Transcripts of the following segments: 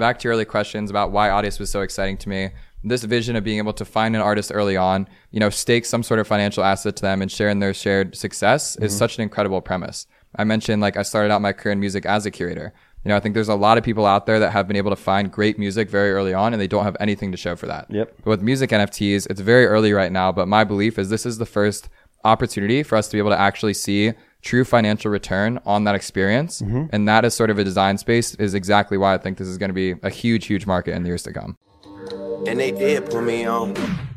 Back to your early questions about why Audius was so exciting to me. This vision of being able to find an artist early on, you know, stake some sort of financial asset to them and share in their shared success is mm-hmm. such an incredible premise. I mentioned like I started out my career in music as a curator. You know, I think there's a lot of people out there that have been able to find great music very early on and they don't have anything to show for that. Yep. But with music NFTs, it's very early right now, but my belief is this is the first opportunity for us to be able to actually see true financial return on that experience. And that is sort of a design space is exactly why I think this is going to be a huge, huge market in the years to come. And they did put me on.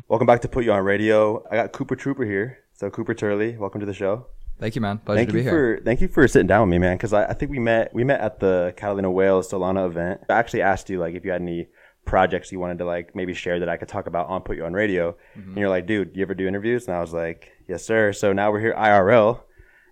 Welcome back to Put You On Radio. I got Cooper Trooper here. So Cooper Turley, welcome to the show. Thank you, man. Pleasure Thank to be you here. for thank you for sitting down with me, man. Because I, I think we met we met at the Catalina Whales Solana event. I actually asked you like if you had any projects you wanted to like maybe share that I could talk about on Put You On Radio, Mm-hmm. and you're like, dude, you ever do interviews? And I was like, yes, sir. So now we're here IRL,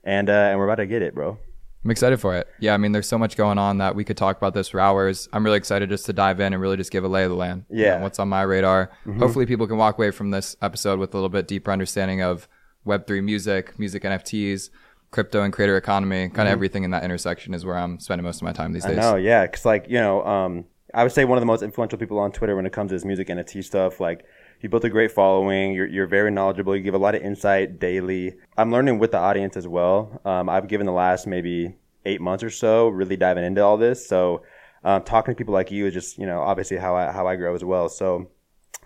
and uh, and we're about to get it, bro. I'm excited for it. Yeah, I mean, there's so much going on that we could talk about this for hours. I'm really excited just to dive in and really just give a lay of the land. you Yeah. know, what's on my radar. Hopefully, people can walk away from this episode with a little bit deeper understanding of Web3 music, music NFTs, crypto and creator economy. Kind of everything in that intersection is where I'm spending most of my time these days. Oh yeah, because like you know, um, I would say one of the most influential people on Twitter when it comes to this music NFT stuff. Like, you built a great following. You're you're very knowledgeable. You give a lot of insight daily. I'm learning with the audience as well. Um, I've given the last maybe eight months or so really diving into all this. So, um, talking to people like you is just you know obviously how I how I grow as well. So.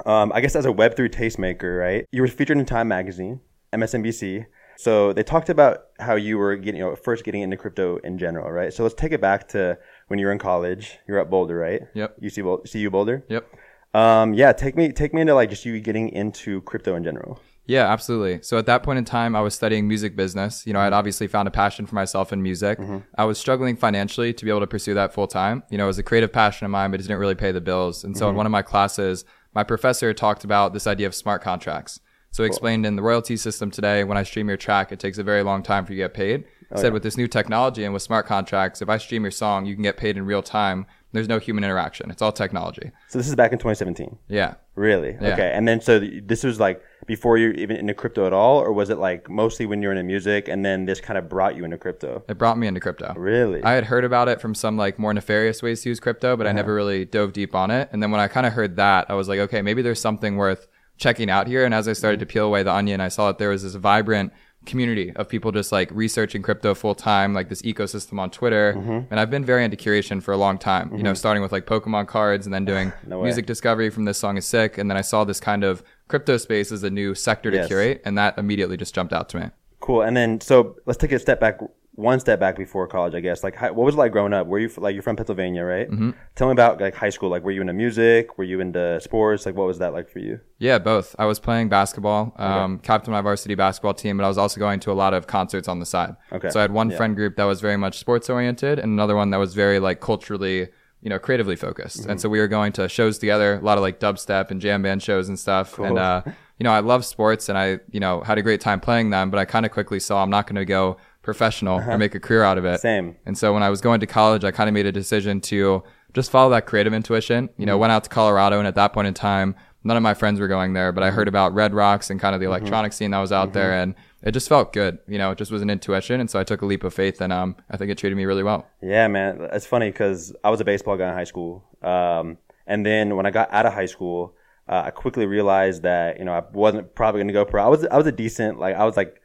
Um, I guess as a Web3 tastemaker, right? You were featured in Time Magazine, MSNBC. So they talked about how you were getting, you know, first getting into crypto in general, right? So let's take it back to when you were in college. You're at Boulder, right? Yep. UC, Bol- CU Boulder. Yep. Um, yeah. Take me, take me into like just you getting into crypto in general. Yeah, absolutely. So at that point in time, I was studying music business. You know, I had mm-hmm. obviously found a passion for myself in music. Mm-hmm. I was struggling financially to be able to pursue that full time. You know, it was a creative passion of mine, but it didn't really pay the bills. And so in mm-hmm. one of my classes, my professor talked about this idea of smart contracts. So he explained in the royalty system today, when I stream your track, it takes a very long time for you to get paid. He said with this new technology and with smart contracts, if I stream your song, you can get paid in real time. There's no human interaction. It's all technology. So this is back in 2017. Yeah. Really? Yeah. Okay. And then so this was like before you're even into crypto at all, or was it like mostly when you're into music and then this kind of brought you into crypto? It brought me into crypto. Really? I had heard about it from some like more nefarious ways to use crypto, but I uh-huh. never really dove deep on it. And then when I kind of heard that, I was like, okay, maybe there's something worth checking out here. And as I started mm-hmm. to peel away the onion, I saw that there was this vibrant community of people just like researching crypto full time, like this ecosystem on Twitter. Mm-hmm. And I've been very into curation for a long time, you know, mm-hmm. starting with like Pokemon cards and then ah, doing No music discovery from this song is sick. And then I saw this kind of crypto space as a new sector to Yes. curate. And that immediately just jumped out to me. Cool. And then, so let's take a step back, one step back before college, I guess. Like, hi, what was it like growing up? Were you like you're from Pennsylvania, right? Mm-hmm. Tell me about like high school. Like, were you into music? Were you into sports? Like, what was that like for you? Yeah, both. I was playing basketball, um, captain my varsity basketball team, but I was also going to a lot of concerts on the side. Okay. So I had one Yeah. friend group that was very much sports oriented, and another one that was very like culturally, you know, creatively focused. Mm-hmm. And so we were going to shows together, a lot of like dubstep and jam band shows and stuff. And uh, you know, I love sports, and I, you know, had a great time playing them. But I kind of quickly saw I'm not going to go professional or make a career out of it. Uh-huh. Same. And so when I was going to college, I kind of made a decision to just follow that creative intuition. You know, went out to Colorado, and at that point in time, none of my friends were going there, but I heard about Red Rocks and kind of the electronic scene that was out there, and it just felt good. You know, it just was an intuition, and so I took a leap of faith, and um, I think it treated me really well. Yeah, man. It's funny because I was a baseball guy in high school. Um, and then when I got out of high school, uh, I quickly realized that, you know, I wasn't probably going to go pro. I was, I was a decent, like, I was like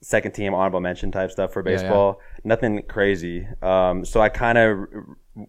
second team honorable mention type stuff for yeah. baseball. Nothing crazy. Um, so I kind of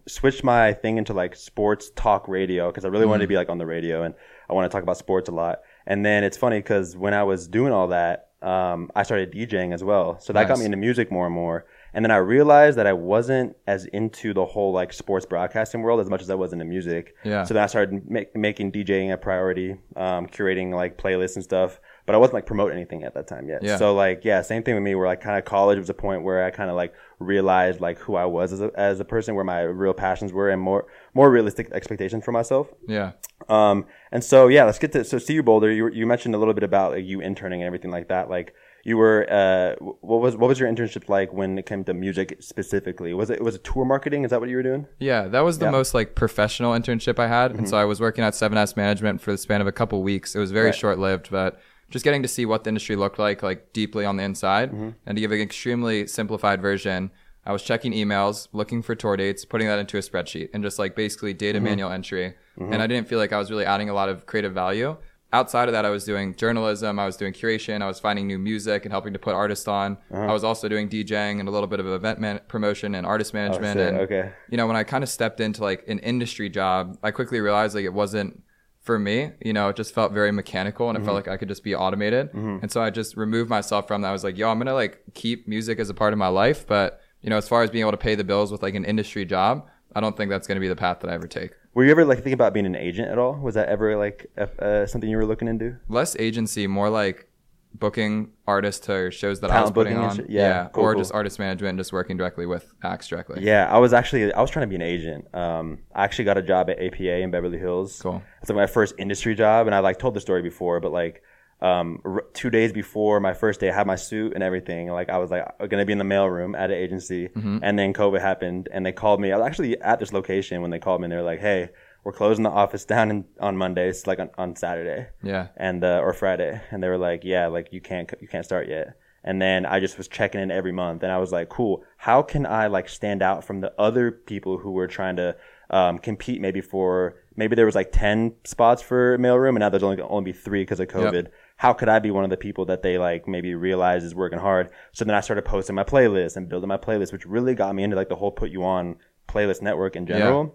switched my thing into like sports talk radio because I really wanted to be like on the radio and I want to talk about sports a lot. And then it's funny because when I was doing all that, um, I started DJing as well. So that got me into music more and more. And then I realized that I wasn't as into the whole like sports broadcasting world as much as I was into music. Yeah. So then I started make, making DJing a priority, um, curating like playlists and stuff. But I wasn't like promoting anything at that time yet. Yeah. So like yeah, same thing with me. Where like kind of college was a point where I kind of like realized like who I was as a, as a person, where my real passions were, and more more realistic expectations for myself. Yeah. Um, and so yeah, let's get to so see you Boulder. You you mentioned a little bit about like, you interning and everything like that. Like you were uh, what was what was your internship like when it came to music specifically? Was it was it tour marketing? Is that what you were doing? Yeah, that was the Yeah. Mm-hmm. most like professional internship I had, and so I was working at 7S Management for the span of a couple weeks. It was very Right. short lived, but just getting to see what the industry looked like, like deeply on the inside, Mm-hmm. and to give an extremely simplified version. I was checking emails, looking for tour dates, putting that into a spreadsheet, and just like basically data mm-hmm. manual entry. Mm-hmm. And I didn't feel like I was really adding a lot of creative value. Outside of that, I was doing journalism, I was doing curation, I was finding new music and helping to put artists on. Uh-huh. I was also doing DJing and a little bit of event man- promotion and artist oh, management. shit, and okay. you know, when I kind of stepped into like an industry job, I quickly realized like it wasn't for me. You know, it just felt very mechanical and it felt like I could just be automated. And so I just removed myself from that. I was like, yo, I'm gonna like keep music as a part of my life, but you know, as far as being able to pay the bills with like an industry job, I don't think that's gonna be the path that I ever take. Were you ever like thinking about being an agent at all? Was that ever like uh, something you were looking into? Less agency, more like booking artists to shows that I was putting on. shit? Yeah, cool, or cool. just artist management just working directly with acts directly. Yeah, I was actually I was trying to be an agent. Um, I actually got a job at APA in Beverly Hills. Cool. It's like my first industry job, and I like told the story before, but like um, r- two days before my first day, I had my suit and everything. Like I was like gonna be in the mailroom at an agency, Mm-hmm. and then COVID happened, and they called me. I was actually at this location when they called me, and they were like, "Hey, we're closing the office down in, on Mondays, like on, on Saturday." Yeah. and uh, or Friday, and they were like, "Yeah, like you can't you can't start yet." And then I just was checking in every month, and I was like, "Cool, how can I like stand out from the other people who were trying to um, compete? Maybe for maybe there was like ten spots for mailroom, and now there's only only be three because of COVID. How could I be one of the people that they like maybe realize is working hard? So then I started posting my playlist and building my playlist, which really got me into like the whole put you on playlist network in general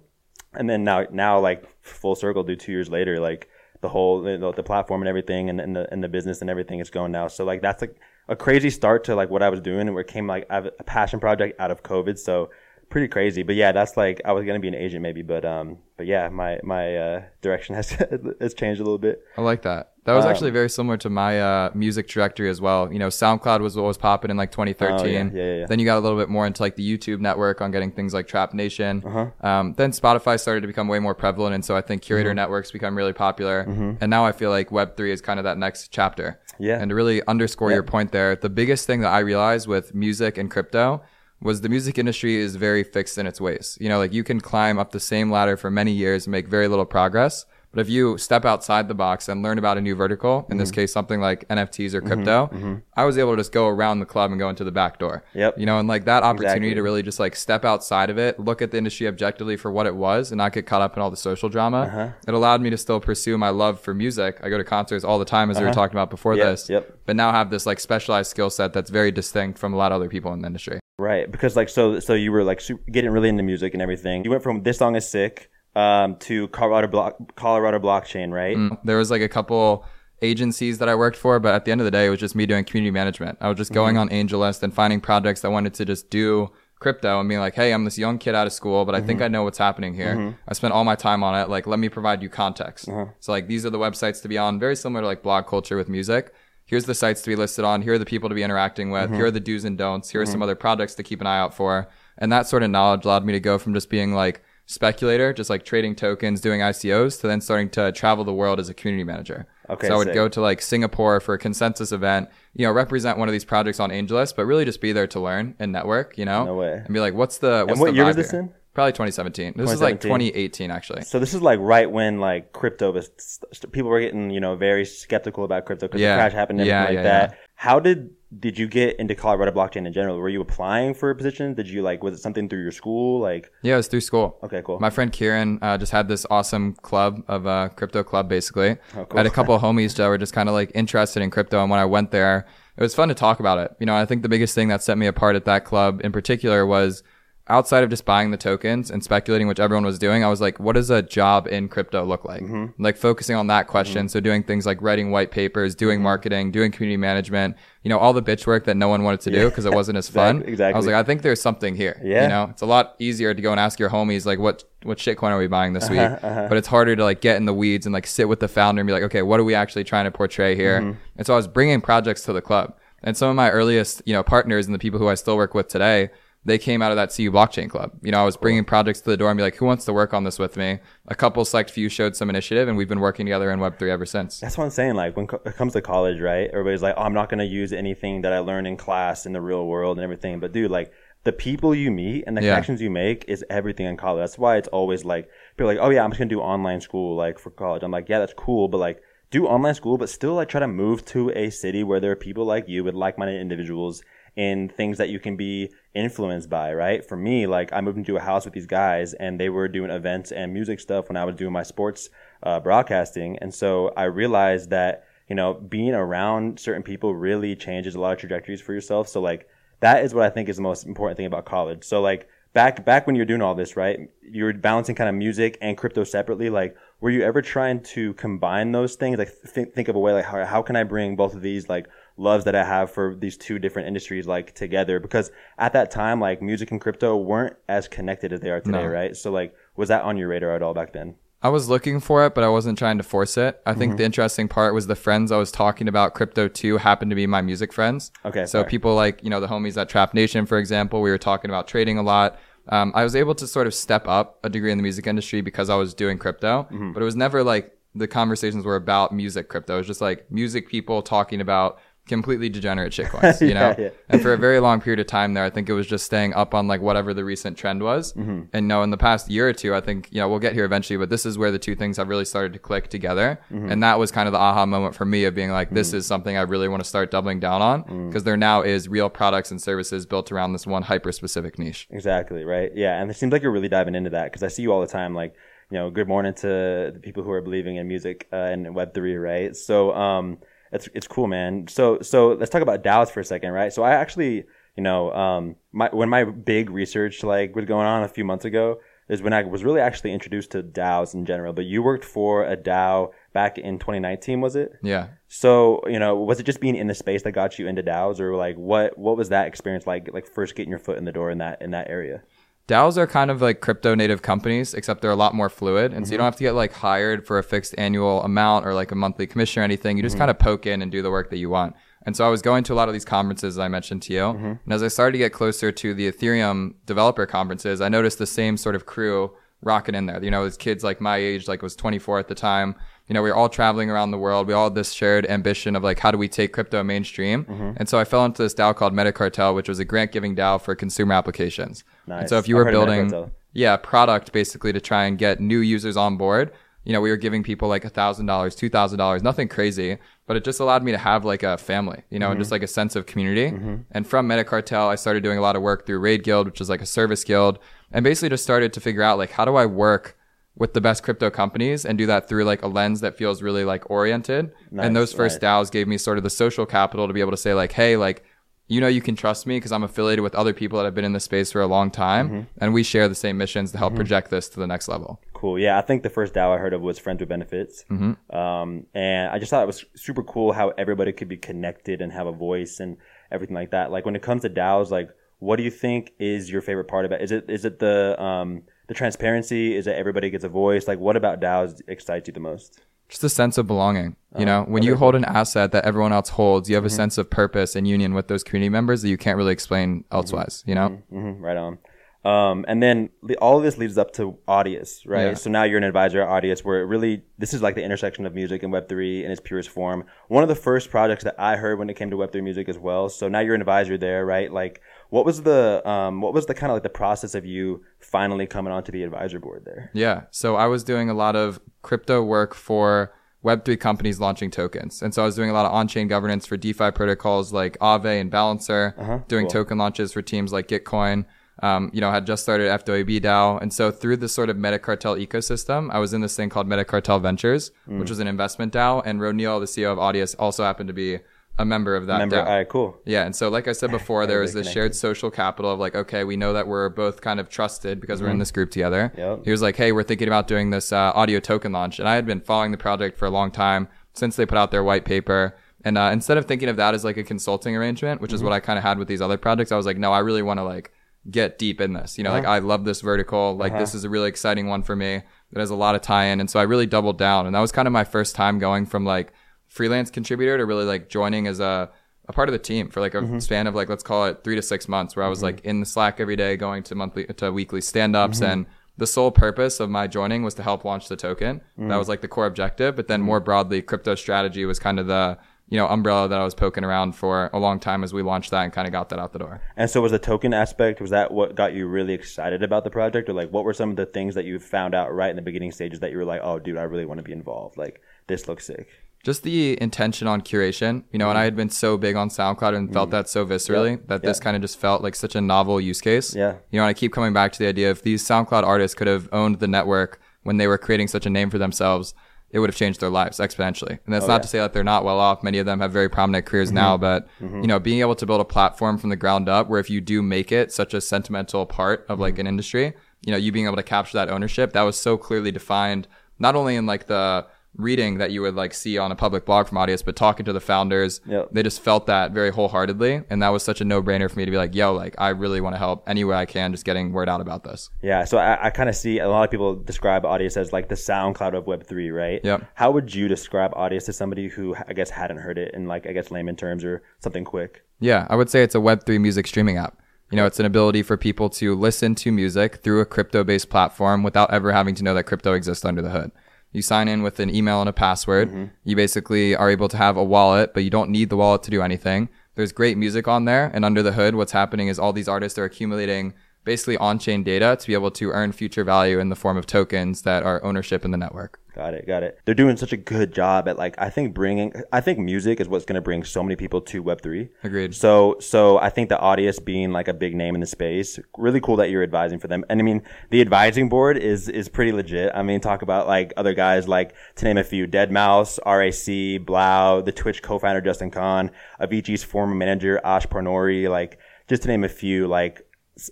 and then now now like full circle do two years later like the whole you know, the platform and everything and, and the and the business and everything is going now. So like that's like a crazy start to like what i was doing and where it came like I have a passion project out of covid. So pretty crazy but yeah that's like i was gonna be an agent maybe but um but yeah my my uh direction has has changed a little bit I like that. That was Um, actually very similar to my uh, music trajectory as well. You know, SoundCloud was what was popping in like 2013. Oh, yeah, yeah, yeah. Then you got a little bit more into like the YouTube network on getting things like Trap Nation. Uh-huh. Um, then Spotify started to become way more prevalent, and so I think curator Mm-hmm. networks become really popular. And now I feel like Web3 is kind of that next chapter. Yeah. And to really underscore your point there, the biggest thing that I realized with music and crypto was the music industry is very fixed in its ways. You know, like you can climb up the same ladder for many years and make very little progress. But if you step outside the box and learn about a new vertical, in this Mm-hmm. case, something like NFTs or crypto, I was able to just go around the club and go into the back door. Yep. You know, and like that opportunity Exactly. to really just like step outside of it, look at the industry objectively for what it was and not get caught up in all the social drama. Uh-huh. It allowed me to still pursue my love for music. I go to concerts all the time, as we were talking about before Yep, this. yep. But now have this like specialized skill set that's very distinct from a lot of other people in the industry. Right, because like so so you were like su- getting really into music and everything. You went from this song is sick um, to Colorado block Colorado blockchain, right? Mm, there was like a couple agencies that I worked for, but at the end of the day, it was just me doing community management. I was just going mm-hmm. on AngelList and finding projects that wanted to just do crypto and being like, hey, I'm this young kid out of school, but I think mm-hmm. I know what's happening here. Mm-hmm. I spent all my time on it. Like, let me provide you context. Uh-huh. So like, these are the websites to be on, very similar to like blog culture with music. Here's the sites to be listed on. Here are the people to be interacting with. Mm-hmm. Here are the do's and don'ts. Here are some mm-hmm. other projects to keep an eye out for. And that sort of knowledge allowed me to go from just being like speculator, just like trading tokens, doing ICOs, to then starting to travel the world as a community manager. Okay, So I would sick. go to like Singapore for a consensus event, you know, represent one of these projects on AngelList, but really just be there to learn and network, you know? No way. And be like, what's the, what's what the year was this in? Probably 2017. This is like 2018, actually. So this is like right when like crypto was st- people were getting you know very skeptical about crypto because Yeah. the crash happened and Yeah, everything like yeah, that. How did did you get into Colorado blockchain in general? Were you applying for a position? Did you like was it something through your school? Like Yeah, it was through school. Okay, cool. My friend Kieran uh, just had this awesome club of uh, crypto club, basically. Oh, cool. I had a couple of homies that were just kind of like interested in crypto, and when I went there, it was fun to talk about it. You know, I think the biggest thing that set me apart at that club in particular was outside of just buying the tokens and speculating, which everyone was doing. I was like, what does a job in crypto look like? Mm-hmm. Like focusing on that question. So doing things like writing white papers, doing Mm-hmm. marketing, doing community management. You know, all the bitch work that no one wanted to do because it wasn't as fun. Exactly-. I was like, I think there's something here. Yeah. You know, it's a lot easier to go and ask your homies like what what shitcoin are we buying this week? Uh-huh, But it's harder to like get in the weeds and like sit with the founder and be like, okay, what are we actually trying to portray here? Mm-hmm. And so I was bringing projects to the club, and some of my earliest you know partners and the people who I still work with today. They came out of that CU blockchain club. You know, I was bringing projects to the door and be like, who wants to work on this with me? A couple select few showed some initiative and we've been working together in Web3 ever since. That's what I'm saying. Like when co- it comes to college, right? Everybody's like, "Oh, I'm not going to use anything that I learned in class in the real world and everything." But dude, like the people you meet and the Yeah. connections you make is everything in college. That's why it's always like people are like, "Oh yeah, I'm just going to do online school like for college." I'm like, "Yeah, that's cool, but like do online school, but still like try to move to a city where there are people like you with like-minded individuals." In things that you can be influenced by, right? For me, like I moved into a house with these guys and they were doing events and music stuff when I was doing my sports uh, broadcasting. And so I realized that, you know, being around certain people really changes a lot of trajectories for yourself. So like that is what I think is the most important thing about college. So like back back when you're doing all this, right? You're balancing kind of music and crypto separately. Like, were you ever trying to combine those things? Like, think think of a way like how how can I bring both of these like loves that I have for these two different industries like together? Because at that time, like music and crypto weren't as connected as they are today, No. right? So like, was that on your radar at all back then? I was looking for it, but I wasn't trying to force it. I think the interesting part was the friends I was talking about crypto to happened to be my music friends. Okay, So sorry. people like, you know, the homies at Trap Nation, for example, we were talking about trading a lot. Um, I was able to sort of step up a degree in the music industry because I was doing crypto, Mm-hmm. but it was never like the conversations were about music crypto. It was just like music people talking about completely degenerate shitcoins, you know? Yeah. And for a very long period of time there, I think it was just staying up on like whatever the recent trend was. Mm-hmm. And no, in the past year or two, I think, you know, we'll get here eventually, but this is where the two things have really started to click together. Mm-hmm. And that was kind of the aha moment for me of being like, this is something I really want to start doubling down on Mm. because there now is real products and services built around this one hyper specific niche. Exactly, right? Yeah, and it seems like you're really diving into that because I see you all the time. Like, you know, good morning to the people who are believing in music uh, and Web three, right? So, um, it's it's cool, man. So, so let's talk about DAOs for a second, right? So, I actually, you know, um, my when my big research like was going on a few months ago is when I was really actually introduced to DAOs in general. But you worked for a DAO back in 2019, was it? Yeah. So, you know, was it just being in the space that got you into DAOs, or like what what was that experience like? Like first getting your foot in the door in that in that area. DAOs are kind of like crypto native companies, except they're a lot more fluid. And so you mm-hmm. don't have to get like hired for a fixed annual amount or like a monthly commission or anything. You just mm-hmm. kind of poke in and do the work that you want. And so I was going to a lot of these conferences I mentioned to you. Mm-hmm. And as I started to get closer to the Ethereum developer conferences, I noticed the same sort of crew rocking in there. You know, as kids like my age, like was 24 at the time, you know, we were all traveling around the world. We all had this shared ambition of like, how do we take crypto mainstream? And so I fell into this DAO called Metacartel, which was a grant giving DAO for consumer applications. And Nice. so if you were building, yeah, product basically to try and get new users on board. You know, we were giving people like a thousand dollars, two thousand dollars, nothing crazy, but it just allowed me to have like a family, you know, and just like a sense of community. And from Metacartel, I started doing a lot of work through Raid Guild, which is like a service guild, and basically just started to figure out like how do I work with the best crypto companies and do that through like a lens that feels really like oriented. Nice, and those first nice. DAOs gave me sort of the social capital to be able to say like, hey, like you know you can trust me because I'm affiliated with other people that have been in this space for a long time, Mm-hmm. and we share the same missions to help project this to the next level. Cool. Yeah, I think the first DAO I heard of was Friends with Benefits. Mm-hmm. Um, and I just thought it was super cool how everybody could be connected and have a voice and everything like that. Like when it comes to DAOs, like what do you think is your favorite part about it? Is it is it the um, the transparency? Is that everybody gets a voice? Like what about DAOs excites you the most? Just a sense of belonging. Oh, You know, when you hold an asset that everyone else holds, you have a sense of purpose and union with those community members that you can't really explain elsewise. You know, hmm right on. Um, and then the, all of this leads up to Audius, right? Yeah. So now you're an advisor at Audius, where it really this is like the intersection of music and Web three in its purest form. One of the first projects that I heard when it came to Web three music as well. So now you're an advisor there, right? Like, what was the um, what was the kind of like the process of you finally coming onto the advisor board there? Yeah. So I was doing a lot of crypto work for Web3 companies launching tokens. And so I was doing a lot of on chain governance for DeFi protocols like Aave and Balancer, doing cool. token launches for teams like Gitcoin. Um, you know, I had just started FWB DAO. And so through this sort of Metacartel ecosystem, I was in this thing called Metacartel Ventures, which was an investment DAO. And Roneil, the CEO of Audius, also happened to be a member of that Remember? DAO. All right, cool. Yeah, and so like I said before, there was this shared social capital of like, okay, we know that we're both kind of trusted because we're in this group together. Mm-hmm. Yep. He was like, hey, we're thinking about doing this uh, audio token launch, and I had been following the project for a long time since they put out their white paper. And uh, instead of thinking of that as like a consulting arrangement, which is Mm-hmm. what I kind of had with these other projects, I was like, no, I really want to like get deep in this. You know, Uh-huh. like I love this vertical. Like this is a really exciting one for me. It has a lot of tie-in, and so I really doubled down. And that was kind of my first time going from like freelance contributor to really like joining as a a part of the team for like a Mm-hmm. span of like let's call it three to six months where I was like in the Slack every day going to monthly to weekly stand-ups Mm-hmm. and the sole purpose of my joining was to help launch the token. Mm. That was like the core objective. But then more broadly, crypto strategy was kind of the you know umbrella that I was poking around for a long time as we launched that and kind of got that out the door. And so, was the token aspect was that what got you really excited about the project, or like what were some of the things that you found out right in the beginning stages that you were like, oh, dude, I really want to be involved. Like this looks sick. Just the intention on curation, you know, and I had been so big on SoundCloud and felt that so viscerally that this Mm. Kind of just felt like such a novel use case. Yeah. You know, and I keep coming back to the idea if these SoundCloud artists could have owned the network when they were creating such a name for themselves, it would have changed their lives exponentially. And that's Oh, not yeah. Mm-hmm. to say that they're not well off. Many of them have very prominent careers now, but you know, being able to build a platform from the ground up where if you do make it such a sentimental part of Mm-hmm. like an industry, you know, you being able to capture that ownership, that was so clearly defined, not only in like the reading that you would like see on a public blog from Audius, but talking to the founders, Yep. they just felt that very wholeheartedly. And that was such a no brainer for me to be like, yo, like I really want to help any way I can, just getting word out about this. Yeah, so I, I kind of see a lot of people describe Audius as like the SoundCloud of Web three, right? Yep. How would you describe Audius to somebody who I guess hadn't heard it in like I guess layman terms or something quick? Yeah, I would say it's a Web3 music streaming app. You know, it's an ability for people to listen to music through a crypto based platform without ever having to know that crypto exists under the hood. You sign in with an email and a password. Mm-hmm. You basically are able to have a wallet, but you don't need the wallet to do anything. There's great music on there. And under the hood, what's happening is all these artists are accumulating basically on chain data to be able to earn future value in the form of tokens that are ownership in the network. Got it, got it. They're doing such a good job at like I think bringing. I think music is what's going to bring so many people to Web three. Agreed. So, so I think the Audius being like a big name in the space, really cool that you're advising for them. And I mean, the advising board is is pretty legit. I mean, talk about like other guys, like to name a few: deadmau5, RAC, 3LAU, the Twitch co-founder Justin Kan, Avicii's former manager Ash Pournouri, like just to name a few. Like,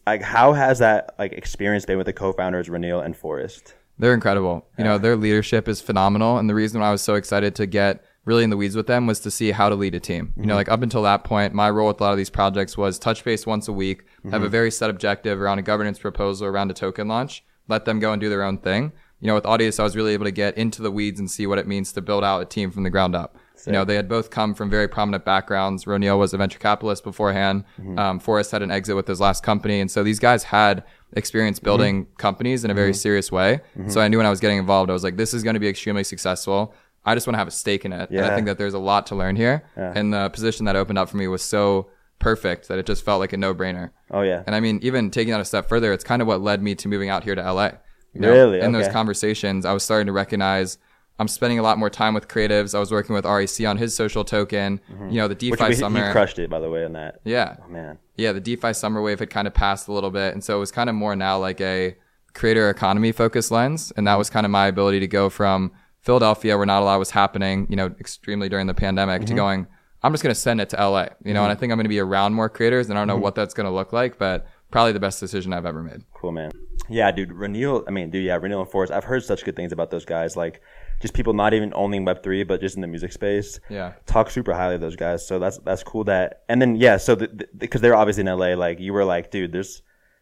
like how has that like experience been with the co-founders Roneil and Forrest? They're incredible. You know, their leadership is phenomenal. And the reason why I was so excited to get really in the weeds with them was to see how to lead a team. You know, mhm. like up until that point, my role with a lot of these projects was touch base once a week, have a mhm. very set objective around a governance proposal around a token launch, let them go and do their own thing. You know, with Audius, I was really able to get into the weeds and see what it means to build out a team from the ground up. You know, they had both come from very prominent backgrounds. Roneil was a venture capitalist beforehand. Mm-hmm. Um, Forrest had an exit with his last company. And so these guys had experience mm-hmm. building companies in a very mm-hmm. serious way. So I knew when I was getting involved, I was like, this is going to be extremely successful. I just want to have a stake in it. And I think that there's a lot to learn here. And the position that opened up for me was so perfect that it just felt like a no brainer. Oh yeah, And I mean, even taking that a step further, it's kind of what led me to moving out here to LA. You Really? In those conversations, I was starting to recognize I'm spending a lot more time with creatives. I was working with RAC on his social token. Mm-hmm. You know, the DeFi which we, summer. he crushed it by the way on that. Yeah. Oh man. Yeah, the DeFi summer wave had kind of passed a little bit. And so it was kind of more now like a creator economy focused lens. And that was kind of my ability to go from Philadelphia, where not a lot was happening, you know, extremely during the pandemic, to mm-hmm. going, I'm just going to send it to LA, you know, and I mm-hmm. think I'm going to be around more creators. And I don't know what that's going to look like, but probably the best decision I've ever made. Cool, man. Yeah, dude. Roneil, I mean, dude, yeah, Roneil and Forrest. I've heard such good things about those guys. Like, just people not even owning Web three, but just in the music space. Yeah. talk super highly of those guys. So that's that's cool. That and then yeah, so because the, because they're obviously in LA, like you were like, dude, there's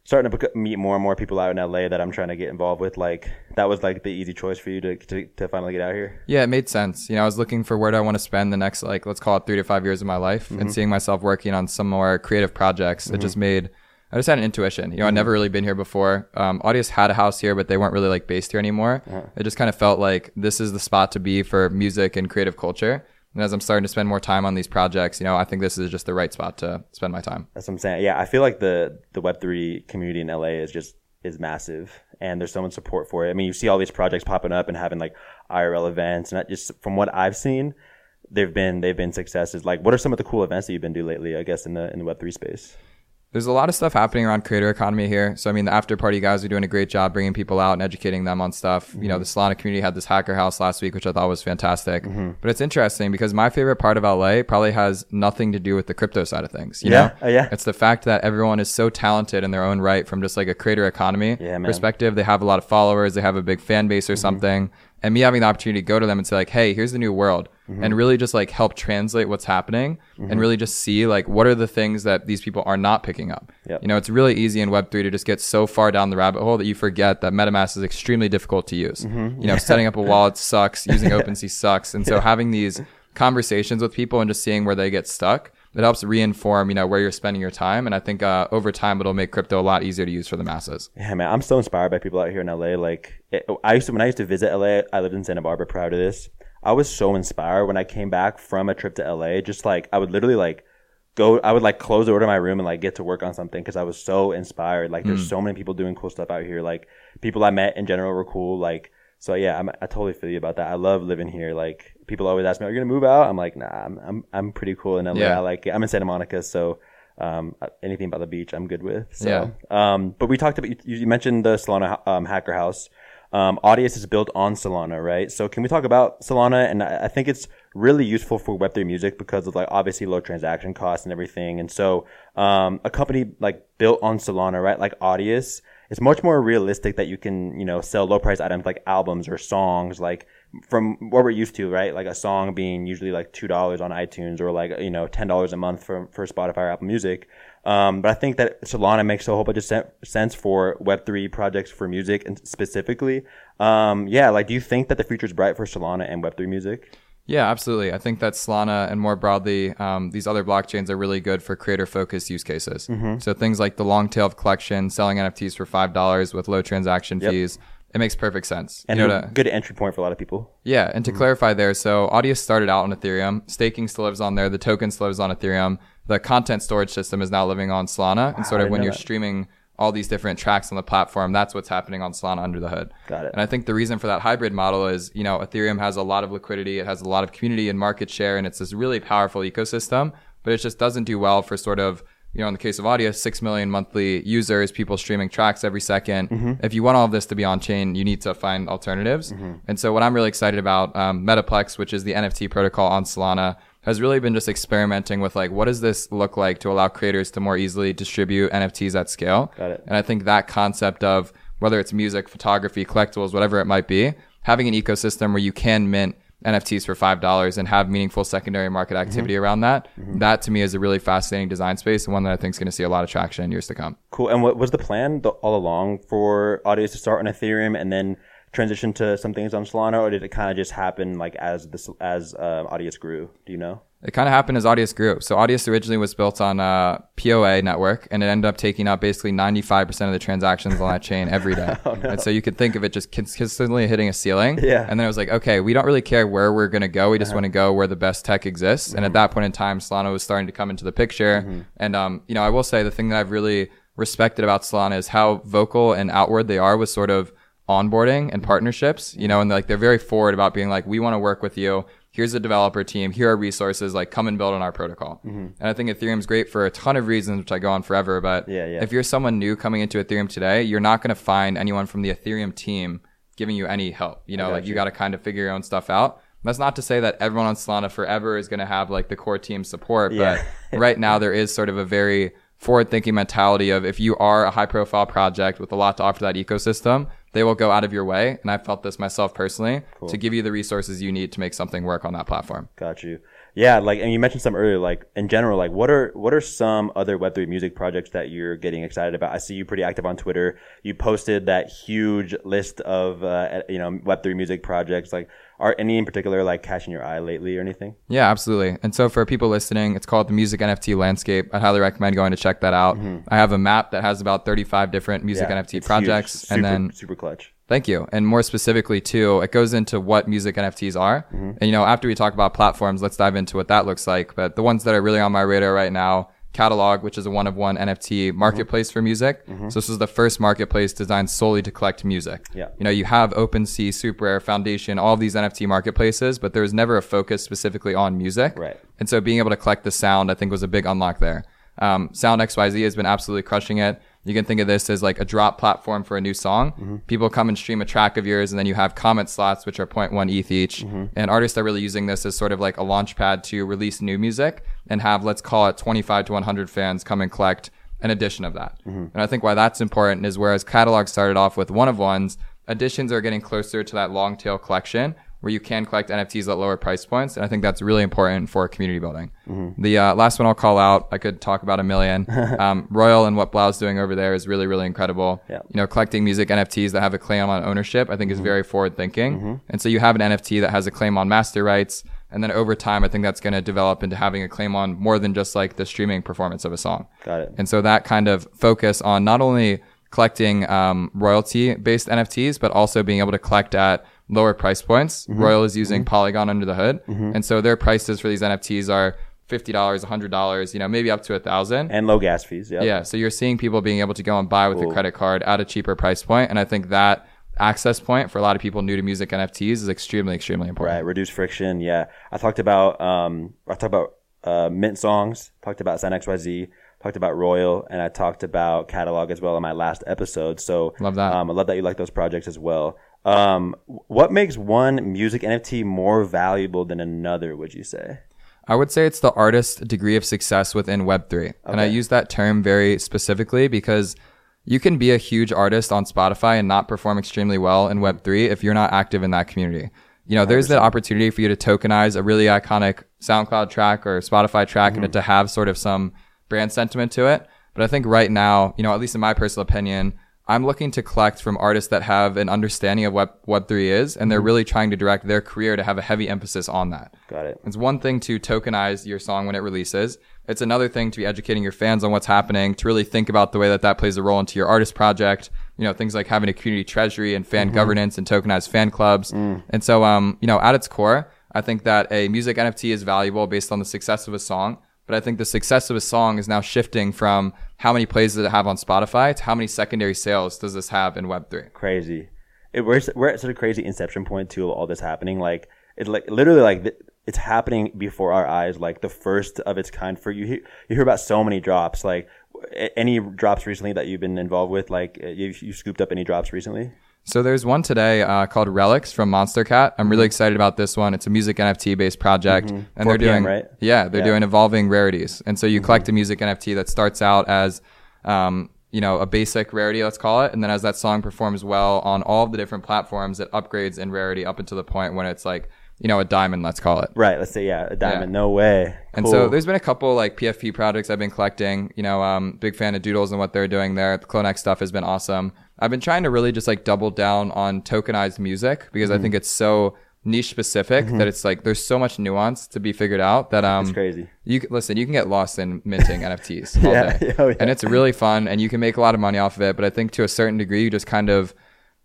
starting to meet more and more people out in LA that I'm trying to get involved with. Like that was like the easy choice for you to to, to finally get out here. Yeah, it made sense. You know, I was looking for where do I want to spend the next, like, let's call it three to five years of my life and mm-hmm. seeing myself working on some more creative projects. It mm-hmm. just made, I just had an intuition. You know, I'd never really been here before. Um, Audius had a house here, but they weren't really like based here anymore. It just kind of felt like this is the spot to be for music and creative culture. And as I'm starting to spend more time on these projects, you know, I think this is just the right spot to spend my time. That's what I'm saying. Yeah, I feel like the the Web three community in LA is just is massive, and there's so much support for it. I mean, you see all these projects popping up and having like IRL events, and that just from what I've seen, they've been they've been successes. Like, what are some of the cool events that you've been doing lately? I guess in the in the Web three space. There's a lot of stuff happening around creator economy here. So I mean, the after party guys are doing a great job bringing people out and educating them on stuff. You know, mm-hmm. the Solana community had this hacker house last week, which I thought was fantastic. Mm-hmm. But it's interesting because my favorite part of LA probably has nothing to do with the crypto side of things. You Yeah. know, Oh, yeah. it's the fact that everyone is so talented in their own right from just like a creator economy Yeah, perspective. They have a lot of followers, they have a big fan base or mm-hmm. something. And me having the opportunity to go to them and say like, hey, here's the new world, mm-hmm. and really just like help translate what's happening, and mm-hmm. really just see like what are the things that these people are not picking up. Yep. You know, it's really easy in Web3 to just get so far down the rabbit hole that you forget that MetaMask is extremely difficult to use. Mm-hmm. You know, setting up a wallet sucks, using OpenSea sucks. And so having these conversations with people and just seeing where they get stuck, it helps reinform, you know, where you're spending your time. And I think uh, over time, it'll make crypto a lot easier to use for the masses. Yeah, man, I'm so inspired by people out here in LA. Like, it, I used to when I used to visit LA. I lived in Santa Barbara prior to this. I was so inspired when I came back from a trip to LA. Just like I would literally like go. I would like close the door to my room and like get to work on something because I was so inspired. Like, there's so many people doing cool stuff out here. Like, people I met in general were cool. Like, So yeah, I'm, I totally feel you about that. I love living here. Like people always ask me, "Are you gonna move out?" I'm like, "Nah, I'm I'm, I'm pretty cool in LA. Yeah. I like it. I'm in Santa Monica, so um, anything by the beach, I'm good with." So, Yeah. Um, but we talked about you, you mentioned the Solana um, Hacker House. Um, Audius is built on Solana, right? So can we talk about Solana? And I, I think it's really useful for Web3 music because of like obviously low transaction costs and everything. And so um, a company like built on Solana, right? Like Audius, it's much more realistic that you can, you know, sell low price items like albums or songs, like from what we're used to, right? Like a song being usually like two dollars on iTunes or like you know ten dollars a month for for Spotify or Apple Music. Um, but I think that Solana makes a whole bunch of sen- sense for Web three projects for music and specifically. Um, yeah, like do you think that the future is bright for Solana and Web three music? Yeah, absolutely. I think that Solana and more broadly, um, these other blockchains are really good for creator focused use cases. Mm-hmm. So things like the long tail of collection, selling NFTs for $5 with low transaction Yep. fees, it makes perfect sense. And You know, a to- good entry point for a lot of people. yeah, and to mm-hmm. clarify there, so Audius started out on Ethereum. Staking still lives on there. The token still lives on Ethereum. The content storage system is now living on Solana. and sort of when you're that. streaming all these different tracks on the platform, that's what's happening on Solana under the hood. Got it. And I think the reason for that hybrid model is, you know, Ethereum has a lot of liquidity, it has a lot of community and market share, and it's this really powerful ecosystem, but it just doesn't do well for sort of you know, in the case of audio, six million monthly users, people streaming tracks every 2nd If you want all of this to be on chain, you need to find alternatives. And so, what I'm really excited about, um, Metaplex, which is the NFT protocol on Solana, has really been just experimenting with like, what does this look like to allow creators to more easily distribute NFTs at scale? Got it. And I think that concept of whether it's music, photography, collectibles, whatever it might be, having an ecosystem where you can mint NFTs for five dollars and have meaningful secondary market activity around that. That to me is a really fascinating design space and one that I think is going to see a lot of traction in years to come. Cool. And what was the plan all along for Audius to start on Ethereum and then transition to some things on Solana, or did it kind of just happen like as this as uh, Audius grew? Do you know? It kind of happened as Audius grew. So Audius originally was built on a POA network, and it ended up taking up basically 95% of the transactions on that chain every day. Oh, and so you could think of it just consistently hitting a ceiling. Yeah. And then it was like, okay, we don't really care where we're going to go. We just uh-huh. want to go where the best tech exists. And at mm-hmm. that point in time, Solana was starting to come into the picture. Mm-hmm. And, um, you know, I will say the thing that I've really respected about Solana is how vocal and outward they are with sort of onboarding and partnerships, you mm-hmm. know, and like they're very forward about being like, we want to work with you. Here's a developer team. Here are resources. Like, come and build on our protocol. Mm-hmm. And I think Ethereum's great for a ton of reasons, which I go on forever. But Yeah, yeah. if you're someone new coming into Ethereum today, you're not going to find anyone from the Ethereum team giving you any help. You know, like you you. got to kind of figure your own stuff out. That's not to say that everyone on Solana forever is going to have like the core team support, Yeah. but right now there is sort of a very forward thinking mentality of if you are a high profile project with a lot to offer that ecosystem, they will go out of your way. And I felt this myself personally to give you the resources you need to make something work on that platform. Got you. Yeah, like and you mentioned some earlier, like in general, like what are what are some other Web three music projects that you're getting excited about? I see you pretty active on Twitter. You posted that huge list of uh, you know Web three music projects. Like, are any in particular like catching your eye lately or anything? Yeah, absolutely. And so for people listening, it's called the Music NFT Landscape. I highly recommend going to check that out. I have a map that has about 35 different music Mm-hmm. Yeah, NFT projects. huge. and then super clutch. Thank you. And more specifically, too, it goes into what music NFTs are. Mm-hmm. And, you know, after we talk about platforms, let's dive into what that looks like. But the ones that are really on my radar right now, Catalog, which is a one of one NFT marketplace for music. So this is the first marketplace designed solely to collect music. Mm-hmm. Yeah. You know, you have OpenSea, SuperRare, Foundation, all of these NFT marketplaces, but there was never a focus specifically on music. Right. And so being able to collect the sound, I think, was a big unlock there. Um, sound XYZ has been absolutely crushing it. You can think of this as like a drop platform for a new song. People come and stream a track of yours, and then you have comment slots, which are 0.1 ETH each. And artists are really using this as sort of like a launch pad to release new music and have, let's call it 25 to 100 fans come and collect an edition of that. And I think why that's important is whereas catalog started off with one of ones, editions are getting closer to that long tail collection where you can collect NFTs at lower price points. And I think that's really important for community building. The uh, last one I'll call out, I could talk about a million. um, Royal and what 3LAU's doing over there is really, really incredible. Yeah. You know, collecting music NFTs that have a claim on ownership, I think is very forward thinking. And so you have an NFT that has a claim on master rights. And then over time, I think that's going to develop into having a claim on more than just like the streaming performance of a song. Got it. And so that kind of focus on not only collecting um, royalty based NFTs, but also being able to collect at lower price points. Mm-hmm. Royal is using mm-hmm. Polygon under the hood. Mm-hmm. And so their prices for these NFTs are $50, $100, you know, maybe up to a thousand. And low gas fees. Yep. Yeah. So you're seeing people being able to go and buy with a credit card at a cheaper price point. And I think that access point for a lot of people new to music NFTs is extremely, extremely important. Right, reduce friction. Yeah, I talked about um, I talked about uh, mint songs. Talked about Sound XYZ. Talked about Royal, and I talked about catalog as well in my last episode. So Love that. Um, I love that you like those projects as well. Um, what makes one music NFT more valuable than another? Would you say? I would say it's the artist's degree of success within Web3. And I use that term very specifically because you can be a huge artist on Spotify and not perform extremely well in Web3 if you're not active in that community. You know, there's the opportunity for you to tokenize a really iconic SoundCloud track or Spotify track and mm-hmm. to have sort of some brand sentiment to it. But I think right now, you know, at least in my personal opinion, I'm looking to collect from artists that have an understanding of what Web3 is and they're mm-hmm. really trying to direct their career to have a heavy emphasis on that. Got it. It's one thing to tokenize your song when it releases. It's another thing to be educating your fans on what's happening, to really think about the way that that plays a role into your artist project. You know, things like having a community treasury and fan governance and tokenized fan clubs. And so, um, you know, at its core, I think that a music NFT is valuable based on the success of a song. But I think the success of a song is now shifting from how many plays does it have on Spotify to how many secondary sales does this have in Web3. Crazy. It, we're we're at such a crazy inception point to all this happening. Like it, like literally, like th- it's happening before our eyes. Like the first of its kind. For you, hear, you hear about so many drops. Like any drops recently that you've been involved with. Like uh, you you scooped up any drops recently? So there's one today uh, called Relics from Monstercat. I'm really excited about this one. It's a music NFT based project, and 4 they're PM, doing right? yeah, they're Yeah. doing evolving rarities. And so you collect a music NFT that starts out as um, you know a basic rarity, let's call it, and then as that song performs well on all of the different platforms, it upgrades in rarity up until the point when it's like you know a diamond, let's call it. Right. Let's say yeah, a diamond. No way. And so there's been a couple like PFP projects I've been collecting. You know, um, big fan of Doodles and what they're doing there. The CloneX stuff has been awesome. I've been trying to really just like double down on tokenized music because Mm-hmm. I think it's so niche specific that it's like there's so much nuance to be figured out that um It's crazy. you listen you can get lost in minting NFTs all Yeah, day oh, yeah. and it's really fun and you can make a lot of money off of it but I think to a certain degree you just kind of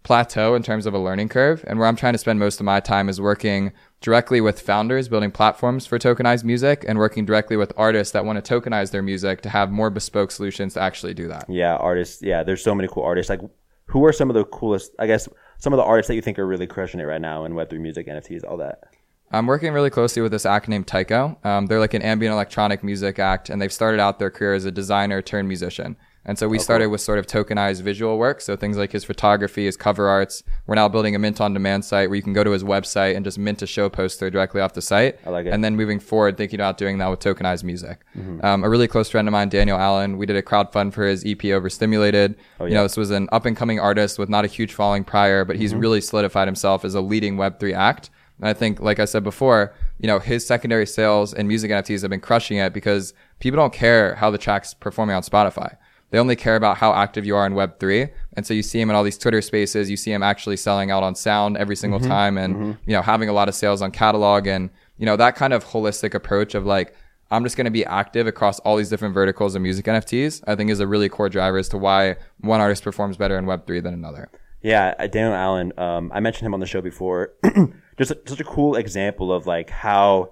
plateau in terms of a learning curve. And where I'm trying to spend most of my time is working directly with founders, building platforms for tokenized music, and working directly with artists that want to tokenize their music to have more bespoke solutions to actually do that. Yeah, artists. Yeah, there's so many cool artists. Like, who are some of the coolest? I guess some of the artists that you think are really crushing it right now in Web3 music, NFTs, all that. I'm working really closely with this act named Tycho. Um, they're like an ambient electronic music act, and they've started out their career as a designer turned musician. And so we started with sort of tokenized visual work. So things like his photography, his cover arts. We're now building a mint on demand site where you can go to his website and just mint a show poster directly off the site. I like it. And then moving forward, thinking about doing that with tokenized music. Um, a really close friend of mine, Daniel Allen, we did a crowdfund for his EP Overstimulated. Oh, yeah. You know, this was an up and coming artist with not a huge following prior, but he's really solidified himself as a leading Web3 act. And I think, like I said before, you know, his secondary sales and music NFTs have been crushing it because people don't care how the track's performing on Spotify. They only care about how active you are in Web3. And so you see him in all these Twitter spaces. You see him actually selling out on sound every single time and, you know, having a lot of sales on catalog and, you know, that kind of holistic approach of like, I'm just going to be active across all these different verticals of music NFTs, I think is a really core driver as to why one artist performs better in Web3 than another. Yeah, uh, Daniel Allen. Um, I mentioned him on the show before. just such a cool example of like how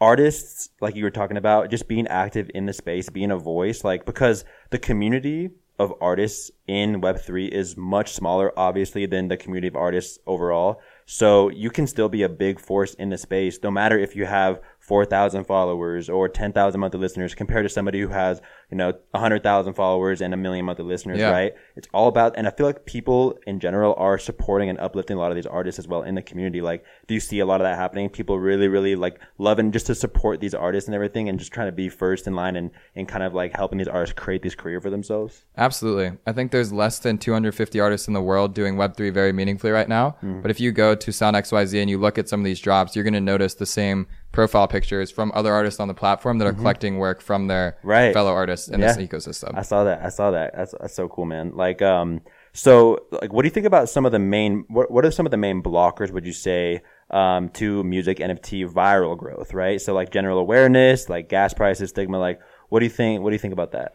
artists, like you were talking about, just being active in the space, being a voice, like because the community of artists in Web3 is much smaller, obviously, than the community of artists overall. So you can still be a big force in the space, no matter if you have 4,000 followers or 10,000 monthly listeners compared to somebody who has, you know, 100,000 followers and a million monthly listeners, Yeah. right? It's all about, and I feel like people in general are supporting and uplifting a lot of these artists as well in the community. Like, do you see a lot of that happening? People really, really like loving just to support these artists and everything and just trying to be first in line and, and kind of like helping these artists create this career for themselves. Absolutely. I think there's less than 250 artists in the world doing Web3 very meaningfully right now. Mm. But if you go to Sound XYZ and you look at some of these drops, you're going to notice the same profile pictures from other artists on the platform that are collecting work from their Right. fellow artists in Yeah. this ecosystem. I saw that. I saw that. That's, that's so cool, man. Like, um, so like, what do you think about some of the main, what, what are some of the main blockers, would you say, um, to music NFT viral growth, right? So like general awareness, like gas prices, stigma, like, what do you think, what do you think about that?